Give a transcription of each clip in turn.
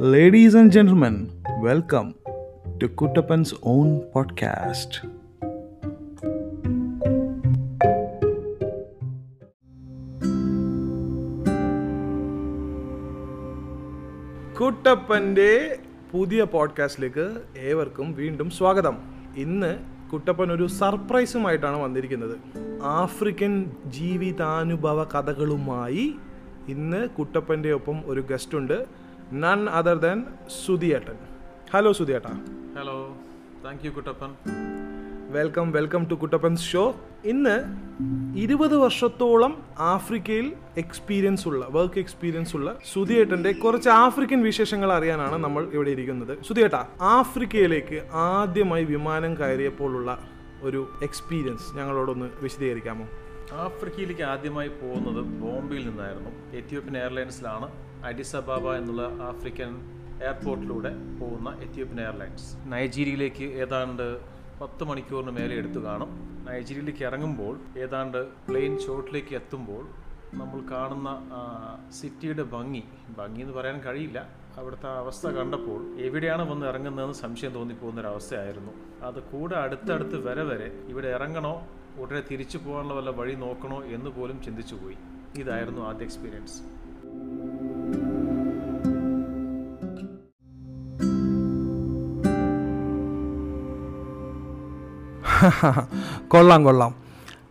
Ladies and gentlemen, welcome to Kuttappan's own podcast കുട്ടപ്പന്റെ പുതിയ പോഡ്കാസ്റ്റിലേക്ക് ഏവർക്കും വീണ്ടും സ്വാഗതം. ഇന്ന് കുട്ടപ്പൻ ഒരു സർപ്രൈസുമായിട്ടാണ് വന്നിരിക്കുന്നത്. ആഫ്രിക്കൻ ജീവിതാനുഭവ കഥകളുമായി ഇന്ന് കുട്ടപ്പന്റെ ഒപ്പം ഒരു ഗസ്റ്റ് ഉണ്ട്. None other than Sudhiyettan hello സുധിയേട്ടാ hello thank you Kuttappan welcome welcome to Kuttappan's show ഇന്ന് ഇരുപത് വർഷത്തോളം ആഫ്രിക്കയിൽ എക്സ്പീരിയൻസ് ഉള്ള വർക്ക് എക്സ്പീരിയൻസ് ഉള്ള സുധിയേട്ടന്റെ കുറച്ച് ആഫ്രിക്കൻ വിശേഷങ്ങൾ അറിയാനാണ് നമ്മൾ ഇവിടെ ഇരിക്കുന്നത്. സുധിയേട്ട ആഫ്രിക്കയിലേക്ക് ആദ്യമായി വിമാനം കയറിയപ്പോഴുള്ള ഒരു എക്സ്പീരിയൻസ് ഞങ്ങളോടൊന്ന് വിശദീകരിക്കാമോ? ആഫ്രിക്കയിലേക്ക് ആദ്യമായി പോകുന്നത് ബോംബെയിൽ നിന്നായിരുന്നു. എത്യോപ്യൻ എയർലൈൻസിലാണ് അഡിസ് അബാബ എന്നുള്ള ആഫ്രിക്കൻ എയർപോർട്ടിലൂടെ പോകുന്ന എത്യോപ്യൻ എയർലൈൻസ്. നൈജീരിയയിലേക്ക് ഏതാണ്ട് പത്ത് മണിക്കൂറിന് മേലെ എടുത്തു കാണും. നൈജീരിയയിലേക്ക് ഇറങ്ങുമ്പോൾ ഏതാണ്ട് പ്ലെയിൻ ഷോട്ടിലേക്ക് എത്തുമ്പോൾ നമ്മൾ കാണുന്ന സിറ്റിയുടെ ഭംഗി ഭംഗി എന്ന് പറയാൻ കഴിയില്ല. അവിടുത്തെ അവസ്ഥ കണ്ടപ്പോൾ എവിടെയാണ് വന്ന് ഇറങ്ങുന്നതെന്ന് സംശയം തോന്നിപ്പോകുന്ന ഒരു അവസ്ഥയായിരുന്നു അത് കൂടെ അടുത്തടുത്ത് വരെ വരെ ഇവിടെ ഇറങ്ങണോ ഉടനെ തിരിച്ചു പോകാനുള്ള വല്ല വഴി നോക്കണോ എന്ന് പോലും ചിന്തിച്ചു പോയി ഇതായിരുന്നു ആദ്യ എക്സ്പീരിയൻസ്. കൊള്ളാം കൊള്ളാം.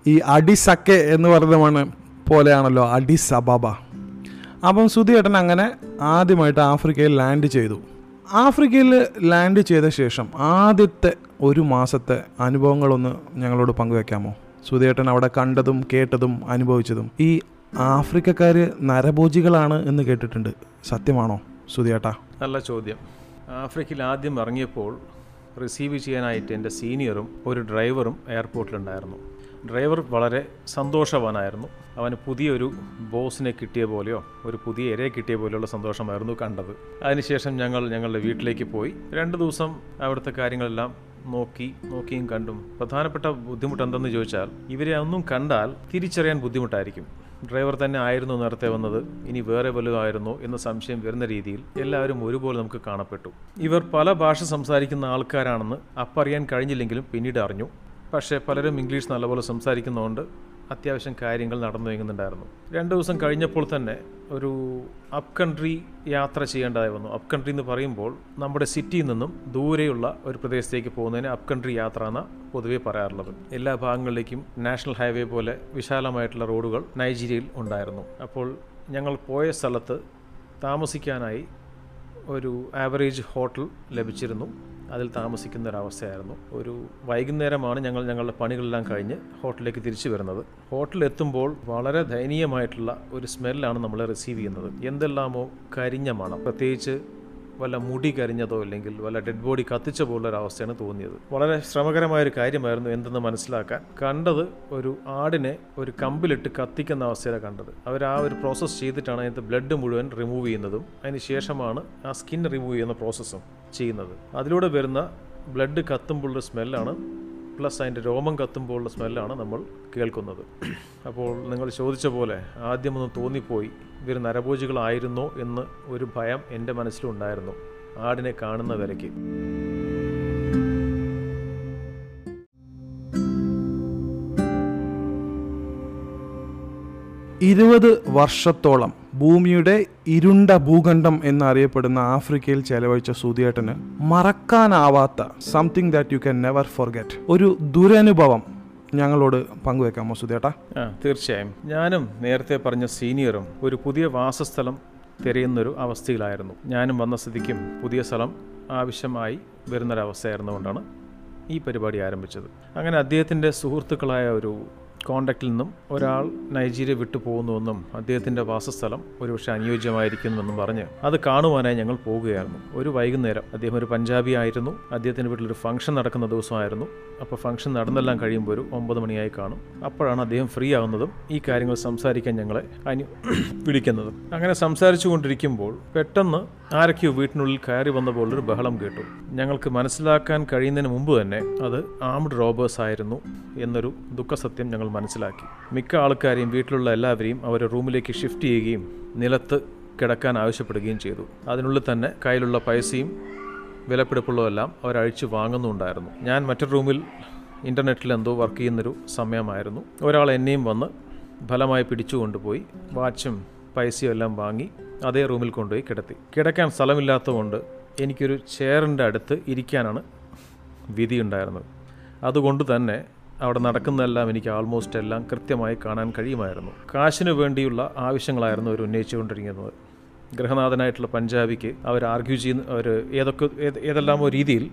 ഈ അടിസക്കെ എന്ന് പറയുന്നതാണ് പോലെയാണല്ലോ അഡിസ് അബാബ അപ്പം സുധിയേട്ടൻ അങ്ങനെ ആദ്യമായിട്ട് ആഫ്രിക്കയിൽ ലാൻഡ് ചെയ്തു. ആഫ്രിക്കയിൽ ലാൻഡ് ചെയ്ത ശേഷം ആദ്യത്തെ ഒരു മാസത്തെ അനുഭവങ്ങളൊന്ന് ഞങ്ങളോട് പങ്കുവെക്കാമോ? സുധിയേട്ടൻ അവിടെ കണ്ടതും കേട്ടതും അനുഭവിച്ചതും. ഈ ആഫ്രിക്കക്കാർ നരഭോജികളാണ് എന്ന് കേട്ടിട്ടുണ്ട്. സത്യമാണോ സുധിയേട്ടാ? നല്ല ചോദ്യം. ആഫ്രിക്കയിൽ ആദ്യം ഇറങ്ങിയപ്പോൾ റിസീവ് ചെയ്യാനായിട്ട് എന്റെ സീനിയറും ഒരു ഡ്രൈവറും എയർപോർട്ടിലുണ്ടായിരുന്നു ഡ്രൈവർ വളരെ സന്തോഷവാനായിരുന്നു. അവന് പുതിയൊരു ബോസിനെ കിട്ടിയ പോലെയോ ഒരു പുതിയ ഇരയെ കിട്ടിയ പോലെയുള്ള സന്തോഷമായിരുന്നു കണ്ടത്. അതിനുശേഷം ഞങ്ങൾ ഞങ്ങളുടെ വീട്ടിലേക്ക് പോയി. രണ്ട് ദിവസം അവിടുത്തെ കാര്യങ്ങളെല്ലാം നോക്കി നോക്കിയും കണ്ടും. പ്രധാനപ്പെട്ട ബുദ്ധിമുട്ട് എന്തെന്ന് ചോദിച്ചാൽ ഇവരെ ഒന്നും കണ്ടാൽ തിരിച്ചറിയാൻ ബുദ്ധിമുട്ടായിരിക്കും. ഡ്രൈവർ തന്നെ ആയിരുന്നു നേരത്തെ വന്നത്. ഇനി വേറെ വല്ലതും ആയിരുന്നോ എന്ന സംശയം വരുന്ന രീതിയിൽ എല്ലാവരും ഒരുപോലെ നമുക്ക് കാണപ്പെട്ടു. ഇവർ പല ഭാഷ സംസാരിക്കുന്ന ആൾക്കാരാണെന്ന് അപ്പറിയാൻ കഴിഞ്ഞില്ലെങ്കിലും പിന്നീട് അറിഞ്ഞു. പക്ഷേ പലരും ഇംഗ്ലീഷ് നല്ലപോലെ സംസാരിക്കുന്നതുകൊണ്ട് അത്യാവശ്യം കാര്യങ്ങൾ നടന്നു നീങ്ങുന്നുണ്ടായിരുന്നു. രണ്ട് ദിവസം കഴിഞ്ഞപ്പോൾ തന്നെ ഒരു അപ്പ് കൺട്രി യാത്ര ചെയ്യേണ്ടതായി വന്നു അപ്പ് കൺട്രി എന്ന് പറയുമ്പോൾ നമ്മുടെ സിറ്റിയിൽ നിന്നും ദൂരെയുള്ള ഒരു പ്രദേശത്തേക്ക് പോകുന്നതിന് അപ്പ് കൺട്രി യാത്ര എന്ന പൊതുവേ പറയാറുള്ളത്. എല്ലാ ഭാഗങ്ങളിലേക്കും നാഷണൽ ഹൈവേ പോലെ വിശാലമായിട്ടുള്ള റോഡുകൾ നൈജീരിയയിൽ ഉണ്ടായിരുന്നു. അപ്പോൾ ഞങ്ങൾ പോയ സ്ഥലത്ത് താമസിക്കാനായി ഒരു ആവറേജ് ഹോട്ടൽ ലഭിച്ചിരുന്നു. അതിൽ താമസിക്കുന്ന ഒരവസ്ഥയായിരുന്നു ഒരു വൈകുന്നേരമാണ് ഞങ്ങൾ ഞങ്ങളുടെ പണികളെല്ലാം കഴിഞ്ഞ് ഹോട്ടലിലേക്ക് തിരിച്ചു വരുന്നത്. ഹോട്ടലിൽ എത്തുമ്പോൾ വളരെ ദയനീയമായിട്ടുള്ള ഒരു സ്മെല്ലാണ് നമ്മൾ റിസീവ് ചെയ്യുന്നത്. എന്തെല്ലാമോ കരിഞ്ഞ മണം. പ്രത്യേകിച്ച് വല്ല മുടി കരിഞ്ഞതോ അല്ലെങ്കിൽ വല്ല ഡെഡ് ബോഡി കത്തിച്ച പോലുള്ള അവസ്ഥയാണ് തോന്നിയത്. വളരെ ശ്രമകരമായ ഒരു കാര്യമായിരുന്നു എന്തെന്ന് മനസ്സിലാക്കാൻ. കണ്ടത് ഒരു ആടിനെ ഒരു കമ്പിലിട്ട് കത്തിക്കുന്ന അവസ്ഥയിലാണ് കണ്ടത്. അവർ ആ ഒരു പ്രോസസ്സ് ചെയ്തിട്ടാണ് അതിനകത്ത് ബ്ലഡ് മുഴുവൻ റിമൂവ് ചെയ്യുന്നതും അതിന് ശേഷമാണ് ആ സ്കിൻ റിമൂവ് ചെയ്യുന്ന പ്രോസസ്സും ചെയ്യുന്നത്. അതിലൂടെ വരുന്ന ബ്ലഡ് കത്തുമ്പോഴുള്ള സ്മെല്ലാണ് പ്ലസ് അതിന്റെ രോമം കത്തുമ്പോഴുള്ള സ്മെല്ലാണ് നമ്മൾ കേൾക്കുന്നത്. അപ്പോൾ നിങ്ങൾ ചോദിച്ച പോലെ ആദ്യമൊന്ന് തോന്നിപ്പോയി. ഇവർ നരഭോജികളായിരുന്നോ എന്ന് ഒരു ഭയം എന്റെ മനസ്സിലുണ്ടായിരുന്നു. ആടിനെ കാണുന്ന വരയ്ക്ക് ഇരുപത് വർഷത്തോളം ഭൂമിയുടെ ഇരുണ്ട ഭൂഖണ്ഡം എന്നറിയപ്പെടുന്ന ആഫ്രിക്കയിൽ ചെലവഴിച്ച സുധിയേട്ടന് മറക്കാനാവാത്ത something that you can never forget ഒരു ദുരനുഭവം ഞങ്ങളോട് പങ്കുവെക്കാമോ സുധിയേട്ടാ? തീർച്ചയായും. ഞാനും നേരത്തെ പറഞ്ഞ സീനിയറും ഒരു പുതിയ വാസസ്ഥലം തിരയുന്നൊരു അവസ്ഥയിലായിരുന്നു. ഞാനും വന്ന സ്ഥിതിക്കും പുതിയ സ്ഥലം ആവശ്യമായി വരുന്നൊരവസ്ഥയായിരുന്നുകൊണ്ടാണ് ഈ പരിപാടി ആരംഭിച്ചത്. അങ്ങനെ അദ്ദേഹത്തിന്റെ സുഹൃത്തുക്കളായ ഒരു കോണ്ടാക്റ്റിൽ നിന്നും ഒരാൾ നൈജീരിയ വിട്ടു പോകുന്നുവെന്നും അദ്ദേഹത്തിന്റെ വാസസ്ഥലം ഒരുപക്ഷെ അനുയോജ്യമായിരിക്കുന്നുവെന്നും പറഞ്ഞ് അത് കാണുവാനായി ഞങ്ങൾ പോകുകയായിരുന്നു. ഒരു വൈകുന്നേരം അദ്ദേഹം ഒരു പഞ്ചാബി ആയിരുന്നു. അദ്ദേഹത്തിന്റെ വീട്ടിലൊരു ഫംഗ്ഷൻ നടക്കുന്ന ദിവസമായിരുന്നു. അപ്പോൾ ഫംഗ്ഷൻ നടന്നെല്ലാം കഴിയുമ്പോൾ ഒരു ഒമ്പത് മണിയായി കാണും. അപ്പോഴാണ് അദ്ദേഹം ഫ്രീ ആകുന്നതും ഈ കാര്യങ്ങൾ സംസാരിക്കാൻ ഞങ്ങളെ അനു വിളിക്കുന്നതും. അങ്ങനെ സംസാരിച്ചു കൊണ്ടിരിക്കുമ്പോൾ പെട്ടെന്ന് ആരൊക്കെയോ വീട്ടിനുള്ളിൽ കയറി വന്ന പോലൊരു ബഹളം കേട്ടു. ഞങ്ങൾക്ക് മനസ്സിലാക്കാൻ കഴിയുന്നതിന് മുമ്പ് തന്നെ അത് ആംഡ് റോബേഴ്സ് ആയിരുന്നു എന്നൊരു ദുഃഖസത്യം ഞങ്ങൾ മനസ്സിലാക്കി. മിക്ക ആൾക്കാരെയും വീട്ടിലുള്ള എല്ലാവരെയും അവരുടെ റൂമിലേക്ക് ഷിഫ്റ്റ് ചെയ്യുകയും നിലത്ത് കിടക്കാൻ ആവശ്യപ്പെടുകയും ചെയ്തു. അതിനുള്ളിൽ തന്നെ കയ്യിലുള്ള പൈസയും വിലപിടിപ്പുള്ളതെല്ലാം അവർ അഴിച്ചു വാങ്ങുന്നുണ്ടായിരുന്നു. ഞാൻ മറ്റൊരു റൂമിൽ ഇന്റർനെറ്റിൽ എന്തോ വർക്ക് ചെയ്യുന്നൊരു സമയമായിരുന്നു. ഒരാൾ എന്നെയും വന്ന് ഫലമായി പിടിച്ചു കൊണ്ടുപോയി. വാച്ചും പൈസയും എല്ലാം വാങ്ങി അതേ റൂമിൽ കൊണ്ടുപോയി കിടത്തി. കിടക്കാൻ സ്ഥലമില്ലാത്തതുകൊണ്ട് എനിക്കൊരു ചെയറിന്റെ അടുത്ത് ഇരിക്കാനാണ് വിധിയുണ്ടായിരുന്നത് അതുകൊണ്ട് തന്നെ അവിടെ നടക്കുന്നതെല്ലാം എനിക്ക് ആൾമോസ്റ്റ് എല്ലാം കൃത്യമായി കാണാൻ കഴിയുമായിരുന്നു. കാശിനു വേണ്ടിയുള്ള ആവശ്യങ്ങളായിരുന്നു അവർ ഉന്നയിച്ചുകൊണ്ടിരിക്കുന്നത്. ഗൃഹനാഥനായിട്ടുള്ള പഞ്ചാബിക്ക് അവർ ആർഗ്യൂ ചെയ്യുന്ന അവർ ഏതൊക്കെ ഏത് ഏതെല്ലാമോ രീതിയിൽ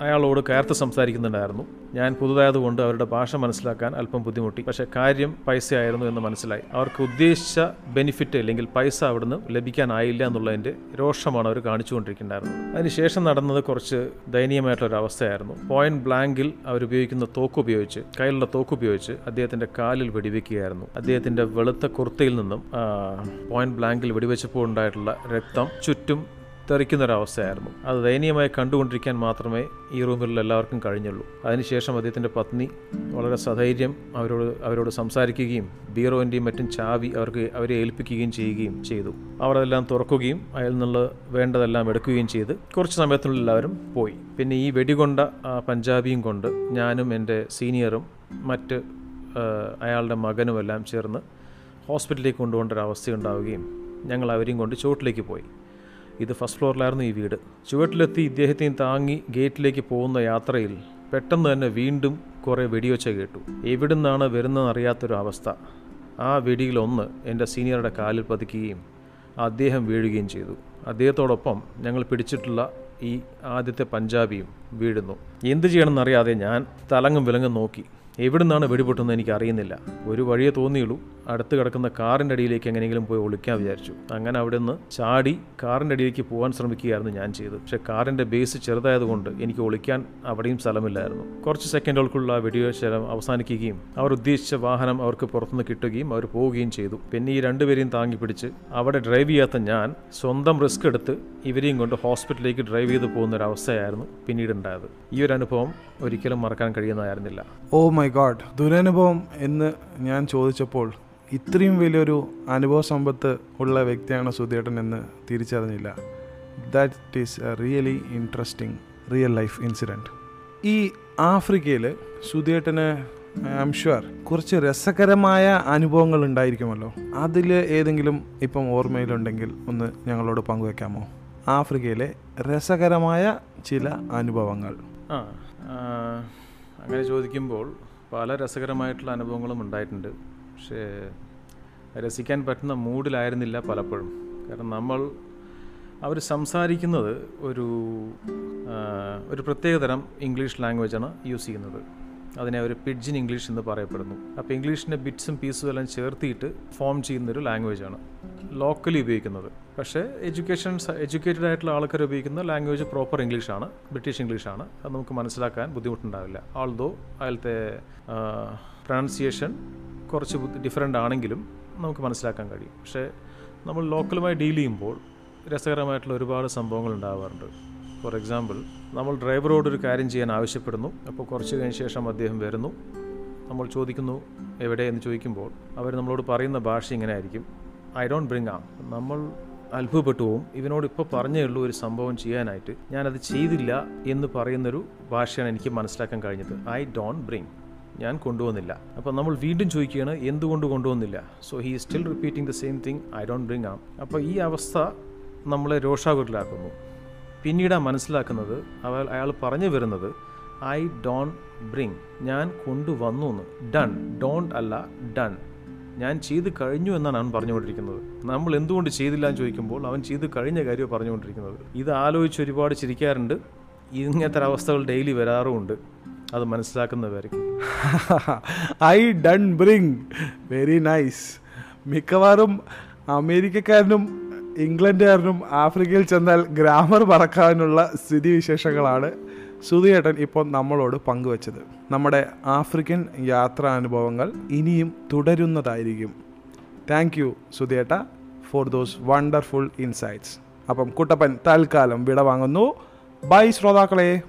അയാളോട് കയർത്ത് സംസാരിക്കുന്നുണ്ടായിരുന്നു. ഞാൻ പുതുതായതുകൊണ്ട് അവരുടെ ഭാഷ മനസ്സിലാക്കാൻ അല്പം ബുദ്ധിമുട്ടി. പക്ഷേ കാര്യം പൈസയായിരുന്നു എന്ന് മനസ്സിലായി. അവർക്ക് ഉദ്ദേശിച്ച ബെനിഫിറ്റ് അല്ലെങ്കിൽ പൈസ അവിടുന്ന് ലഭിക്കാനായില്ല എന്നുള്ളതിന്റെ രോഷമാണ് അവർ കാണിച്ചുകൊണ്ടിരിക്കുന്നുണ്ടായിരുന്നത്. അതിനുശേഷം നടന്നത് കുറച്ച് ദയനീയമായിട്ടുള്ള അവസ്ഥയായിരുന്നു. പോയിന്റ് ബ്ലാങ്കിൽ അവർ ഉപയോഗിക്കുന്ന തോക്ക് ഉപയോഗിച്ച് കയ്യിലുള്ള തോക്ക് ഉപയോഗിച്ച് അദ്ദേഹത്തിന്റെ കാലിൽ വെടിവെക്കുകയായിരുന്നു. അദ്ദേഹത്തിന്റെ വെളുത്ത കുർത്തയിൽ നിന്നും പോയിന്റ് ബ്ലാങ്കിൽ വെടിവെച്ചപ്പോൾ ഉണ്ടായിട്ടുള്ള രക്തം ചുറ്റും തെറിക്കുന്നൊരവസ്ഥയായിരുന്നു. അത് ദയനീയമായി കണ്ടുകൊണ്ടിരിക്കാൻ മാത്രമേ ഈ റൂമിലുള്ള എല്ലാവർക്കും കഴിഞ്ഞുള്ളൂ. അതിനുശേഷം അദ്ദേഹത്തിന്റെ പത്നി വളരെ സധൈര്യം അവരോട് അവരോട് സംസാരിക്കുകയും ബീറോന്റെയും മറ്റും ചാവി അവർക്ക് അവരെ ഏൽപ്പിക്കുകയും ചെയ്യുകയും ചെയ്തു. അവർ അതെല്ലാം തുറക്കുകയും അതിൽ നിന്നുള്ള വേണ്ടതെല്ലാം എടുക്കുകയും ചെയ്ത് കുറച്ച് സമയത്തിനുള്ളിൽ എല്ലാവരും പോയി. പിന്നെ ഈ വെടികൊണ്ട പഞ്ചാബിയും കൊണ്ട് ഞാനും എന്റെ സീനിയറും മറ്റ് അയാളുടെ മകനുമെല്ലാം ചേർന്ന് ഹോസ്പിറ്റലിലേക്ക് കൊണ്ടുപോകേണ്ട ഒരു അവസ്ഥയുണ്ടാവുകയും ഞങ്ങൾ അവരെയും കൊണ്ട് പോയി. ഇത് ഫസ്റ്റ് ഫ്ലോറിലായിരുന്നു ഈ വീട്. ചുവട്ടിലെത്തി ഇദ്ദേഹത്തെയും താങ്ങി ഗേറ്റിലേക്ക് പോകുന്ന യാത്രയിൽ പെട്ടെന്ന് തന്നെ വീണ്ടും കുറേ വെടിയൊച്ച കേട്ടു. എവിടുന്നാണ് വരുന്നതെന്നറിയാത്തൊരു അവസ്ഥ. ആ വെടിയിലൊന്ന് എന്റെ സീനിയറുടെ കാലിൽ പതിക്കുകയും അദ്ദേഹം വീഴുകയും ചെയ്തു. അദ്ദേഹത്തോടൊപ്പം ഞങ്ങൾ പിടിച്ചിട്ടുള്ള ഈ ആദ്യത്തെ പഞ്ചാബിയും വീഴുന്നു. എന്ത് ചെയ്യണമെന്നറിയാതെ ഞാൻ തലങ്ങും വിലങ്ങും നോക്കി. എവിടുന്നാണ് വെടിപൊട്ടുന്നത് എനിക്ക് അറിയുന്നില്ല ഒരു വഴിയെ തോന്നിയുള്ളൂ. അടുത്ത് കിടക്കുന്ന കാറിന്റെ അടിയിലേക്ക് എങ്ങനെയെങ്കിലും പോയി ഒളിക്കാൻ വിചാരിച്ചു. അങ്ങനെ അവിടെ നിന്ന് ചാടി കാറിന്റെ അടിയിലേക്ക് പോകാൻ ശ്രമിക്കുകയായിരുന്നു ഞാൻ ചെയ്തത്. പക്ഷേ കാറിന്റെ ബേസ് ചെറുതായതുകൊണ്ട് എനിക്ക് ഒളിക്കാൻ അവിടെയും സ്ഥലമില്ലായിരുന്നു. കുറച്ച് സെക്കൻഡുകൾക്കുള്ള ആ വെടിവെച്ച അവസാനിക്കുകയും അവർ ഉദ്ദേശിച്ച വാഹനം അവർക്ക് പുറത്തുനിന്ന് കിട്ടുകയും അവർ പോവുകയും ചെയ്തു. പിന്നെ ഈ രണ്ടുപേരെയും താങ്ങി പിടിച്ച് അവിടെ ഡ്രൈവ് ചെയ്യാത്ത ഞാൻ സ്വന്തം റിസ്ക് എടുത്ത് ഇവരെയും കൊണ്ട് ഹോസ്പിറ്റലിലേക്ക് ഡ്രൈവ് ചെയ്ത് പോകുന്ന ഒരു അവസ്ഥയായിരുന്നു പിന്നീട് ഉണ്ടായത് ഈ ഒരു അനുഭവം ഒരിക്കലും മറക്കാൻ കഴിയുന്നതായിരുന്നില്ല. ഓ മൈ ഗാഡ് ദുരനുഭവം എന്ന് ഞാൻ ചോദിച്ചപ്പോൾ ഇത്രയും വലിയൊരു അനുഭവ സമ്പത്ത് ഉള്ള വ്യക്തിയാണ് സുധേട്ടൻ എന്ന് തിരിച്ചറിഞ്ഞില്ല. That is a really interesting real life incident ഈ ആഫ്രിക്കയിൽ സുധേട്ടന് ഐ ആം ഷുവർ കുറച്ച് രസകരമായ അനുഭവങ്ങൾ ഉണ്ടായിരിക്കുമല്ലോ. അതിൽ ഏതെങ്കിലും ഇപ്പം ഓർമ്മയിലുണ്ടെങ്കിൽ ഒന്ന് ഞങ്ങളോട് പങ്കുവെക്കാമോ? ആഫ്രിക്കയിലെ രസകരമായ ചില അനുഭവങ്ങൾ. ആ അങ്ങനെ ചോദിക്കുമ്പോൾ പല രസകരമായിട്ടുള്ള അനുഭവങ്ങളും ഉണ്ടായിട്ടുണ്ട്. പക്ഷേ രസിക്കാൻ പറ്റുന്ന മൂഡിലായിരുന്നില്ല പലപ്പോഴും. കാരണം നമ്മൾ അവർ സംസാരിക്കുന്നത് ഒരു ഒരു പ്രത്യേകതരം ഇംഗ്ലീഷ് ലാംഗ്വേജാണ് യൂസ് ചെയ്യുന്നത്. അതിനെ ഒരു പിഡ്ജിൻ ഇംഗ്ലീഷ് എന്ന് പറയപ്പെടുന്നു. അപ്പോൾ ഇംഗ്ലീഷിന്റെ ബിറ്റ്സും പീസും എല്ലാം ചേർത്തിയിട്ട് ഫോം ചെയ്യുന്നൊരു ആണ്. ലോക്കലി ഉപയോഗിക്കുന്നത്. പക്ഷേ എഡ്യൂക്കേഷൻ എഡ്യൂക്കേറ്റഡ് ആയിട്ടുള്ള ആൾക്കാർ ഉപയോഗിക്കുന്ന ലാംഗ്വേജ് പ്രോപ്പർ ഇംഗ്ലീഷാണ് ബ്രിട്ടീഷ് ഇംഗ്ലീഷാണ് അത് നമുക്ക് മനസ്സിലാക്കാൻ ബുദ്ധിമുട്ടുണ്ടാവില്ല. ആൾദോ അതിലത്തെ പ്രൊണൗൺസിയേഷൻ കുറച്ച് ഡിഫറെന്റ് ആണെങ്കിലും നമുക്ക് മനസ്സിലാക്കാൻ കഴിയും. പക്ഷേ നമ്മൾ ലോക്കലുമായി ഡീൽ ചെയ്യുമ്പോൾ രസകരമായിട്ടുള്ള ഒരുപാട് സംഭവങ്ങൾ ഉണ്ടാവാറുണ്ട്. ഫോർ എക്സാമ്പിൾ നമ്മൾ ഡ്രൈവറോട് ഒരു കാര്യം ചെയ്യാൻ ആവശ്യപ്പെടുന്നു. അപ്പോൾ കുറച്ച് കഴിഞ്ഞ ശേഷം അദ്ദേഹം വരുന്നു. നമ്മൾ ചോദിക്കുന്നു എവിടെ? എന്ന് ചോദിക്കുമ്പോൾ അവർ നമ്മളോട് പറയുന്ന ഭാഷ ഇങ്ങനെ ആയിരിക്കും ഐ ഡോണ്ട് ബ്രിങ് ആം. നമ്മൾ അത്ഭുതപ്പെട്ടു പോവും. ഇവനോട് ഇപ്പോൾ പറഞ്ഞേ ഉള്ളൂ ഒരു സംഭവം ചെയ്യാനായിട്ട്. ഞാനത് ചെയ്തില്ല എന്ന് പറയുന്നൊരു ഭാഷയാണ് എനിക്ക് മനസ്സിലാക്കാൻ കഴിഞ്ഞത്. I don't bring. ഞാൻ കൊണ്ടുവന്നില്ല. അപ്പോൾ നമ്മൾ വീണ്ടും ചോദിക്കുകയാണ് എന്തുകൊണ്ട് കൊണ്ടുവന്നില്ല? So he still repeating the same thing I don't bring um. അപ്പോൾ ഈ അവസ്ഥ നമ്മളെ രോഷാകുലാക്കുന്നു പിന്നീടാണ് മനസ്സിലാക്കുന്നത് അവൾ അയാൾ പറഞ്ഞു വരുന്നത് ഐ ഡോൺ ബ്രിങ്. ഞാൻ കൊണ്ടുവന്നു എന്ന് ഡൺ. ഡോണ്ട് അല്ല ഡൺ. ഞാൻ ചെയ്ത് കഴിഞ്ഞു എന്നാണ് അവൻ പറഞ്ഞുകൊണ്ടിരിക്കുന്നത്. നമ്മൾ എന്തുകൊണ്ട് ചെയ്തില്ല എന്ന് ചോദിക്കുമ്പോൾ അവൻ ചെയ്ത് കഴിഞ്ഞ കാര്യമാണ് പറഞ്ഞുകൊണ്ടിരിക്കുന്നത്. ഇത് ആലോചിച്ച് ഒരുപാട് ചിരിക്കാറുണ്ട്. ഇങ്ങനത്തെ അവസ്ഥകൾ ഡെയിലി വരാറുമുണ്ട്. അത് മനസ്സിലാക്കുന്നവർക്ക്. I don't bring. Very nice. മിക്കവാറും അമേരിക്കക്കാരനും ഇംഗ്ലണ്ടുകാരനും ആഫ്രിക്കയിൽ ചെന്നാൽ ഗ്രാമർ പറക്കാനുള്ള സ്ഥിതിവിശേഷങ്ങളാണ് സുധിയേട്ടൻ ഇപ്പോൾ നമ്മളോട് പങ്കുവച്ചത്. നമ്മുടെ ആഫ്രിക്കൻ യാത്രാനുഭവങ്ങൾ ഇനിയും തുടരുന്നതായിരിക്കും. താങ്ക് യു സുധിയേട്ട ഫോർ ദോസ് വണ്ടർഫുൾ ഇൻസൈറ്റ്സ് അപ്പം കുട്ടപ്പൻ തൽക്കാലം വിട വാങ്ങുന്നു ബൈ ശ്രോതാക്കളെ.